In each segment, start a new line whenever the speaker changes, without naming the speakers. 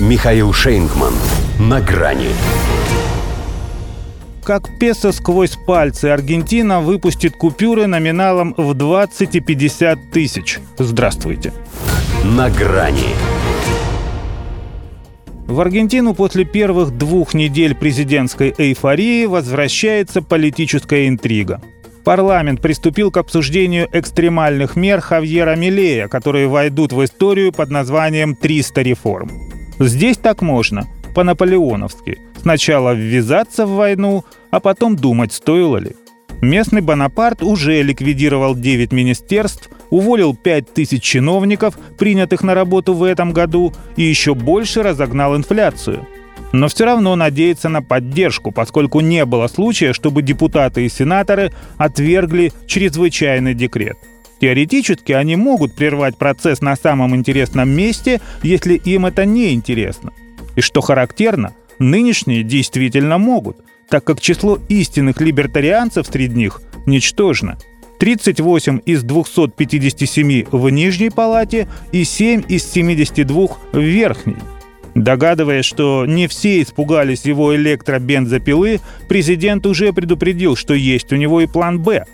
Михаил Шейнгман. На грани.
Как песо сквозь пальцы Аргентина выпустит купюры номиналом в 20 и 50 тысяч. Здравствуйте.
На грани.
В Аргентину после первых двух недель президентской эйфории возвращается политическая интрига. Парламент приступил к обсуждению экстремальных мер Хавьера Милея, которые войдут в историю под названием «300 реформ». Здесь так можно, по-наполеоновски. Сначала ввязаться в войну, а потом думать, стоило ли. Местный Бонапарт уже ликвидировал 9 министерств, уволил 5 тысяч чиновников, принятых на работу в этом году, и еще больше разогнал инфляцию. Но все равно надеется на поддержку, поскольку не было случая, чтобы депутаты и сенаторы отвергли чрезвычайный декрет – Теоретически они могут прервать процесс на самом интересном месте, если им это не интересно. И что характерно, нынешние действительно могут, так как число истинных либертарианцев среди них ничтожно. 38 из 257 в нижней палате и 7 из 72 в верхней. Догадываясь, что не все испугались его электробензопилы, президент уже предупредил, что есть у него и план «Б»,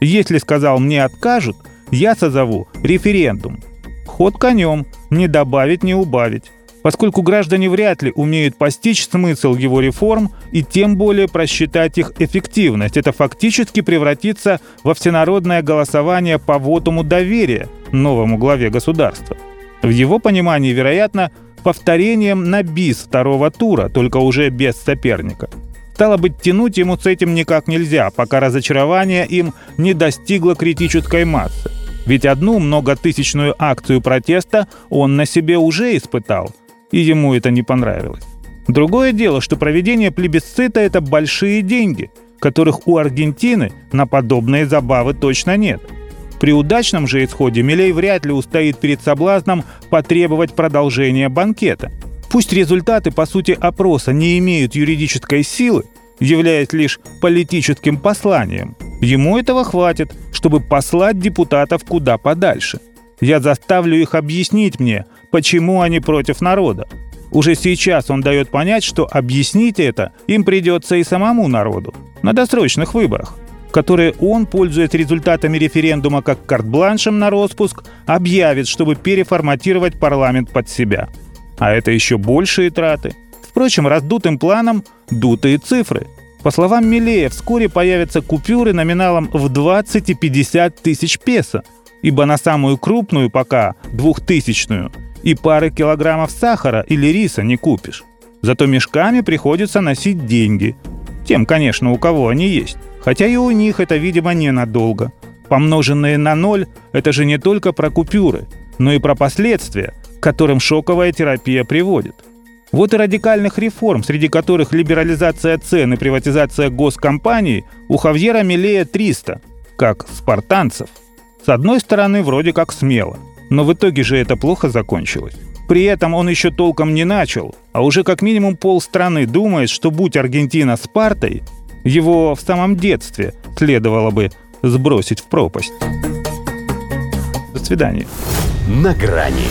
если, сказал, мне откажут, я созову референдум. Ход конем, не добавить, не убавить. Поскольку граждане вряд ли умеют постичь смысл его реформ и тем более просчитать их эффективность, это фактически превратится во всенародное голосование по вотуму доверия новому главе государства. В его понимании, вероятно, повторением на бис второго тура, только уже без соперника – Стало быть, тянуть ему с этим никак нельзя, пока разочарование им не достигло критической массы. Ведь одну многотысячную акцию протеста он на себе уже испытал, и ему это не понравилось. Другое дело, что проведение плебисцита – это большие деньги, которых у Аргентины на подобные забавы точно нет. При удачном же исходе Милей вряд ли устоит перед соблазном потребовать продолжения банкета – Пусть результаты, по сути, опроса не имеют юридической силы, являясь лишь политическим посланием, ему этого хватит, чтобы послать депутатов куда подальше. Я заставлю их объяснить мне, почему они против народа. Уже сейчас он дает понять, что объяснить это им придется и самому народу на досрочных выборах которые он, пользуясь результатами референдума как карт-бланшем на распуск, объявит, чтобы переформатировать парламент под себя – а это еще большие траты. Впрочем, раздутым планом дутые цифры. По словам Милея, вскоре появятся купюры номиналом в 20 и 50 тысяч песо, ибо на самую крупную пока, двухтысячную, и пары килограммов сахара или риса не купишь. Зато мешками приходится носить деньги. Тем, конечно, у кого они есть. Хотя и у них это, видимо, ненадолго. Помноженные на ноль – это же не только про купюры, но и про последствия – которым шоковая терапия приводит. Вот и радикальных реформ, среди которых либерализация цен и приватизация госкомпаний, у Хавьера Милея 300, как спартанцев. С одной стороны, вроде как смело, но в итоге же это плохо закончилось. При этом он еще толком не начал, а уже как минимум полстраны думает, что будь Аргентина Спартой, его в самом детстве следовало бы сбросить в пропасть. До свидания.
На грани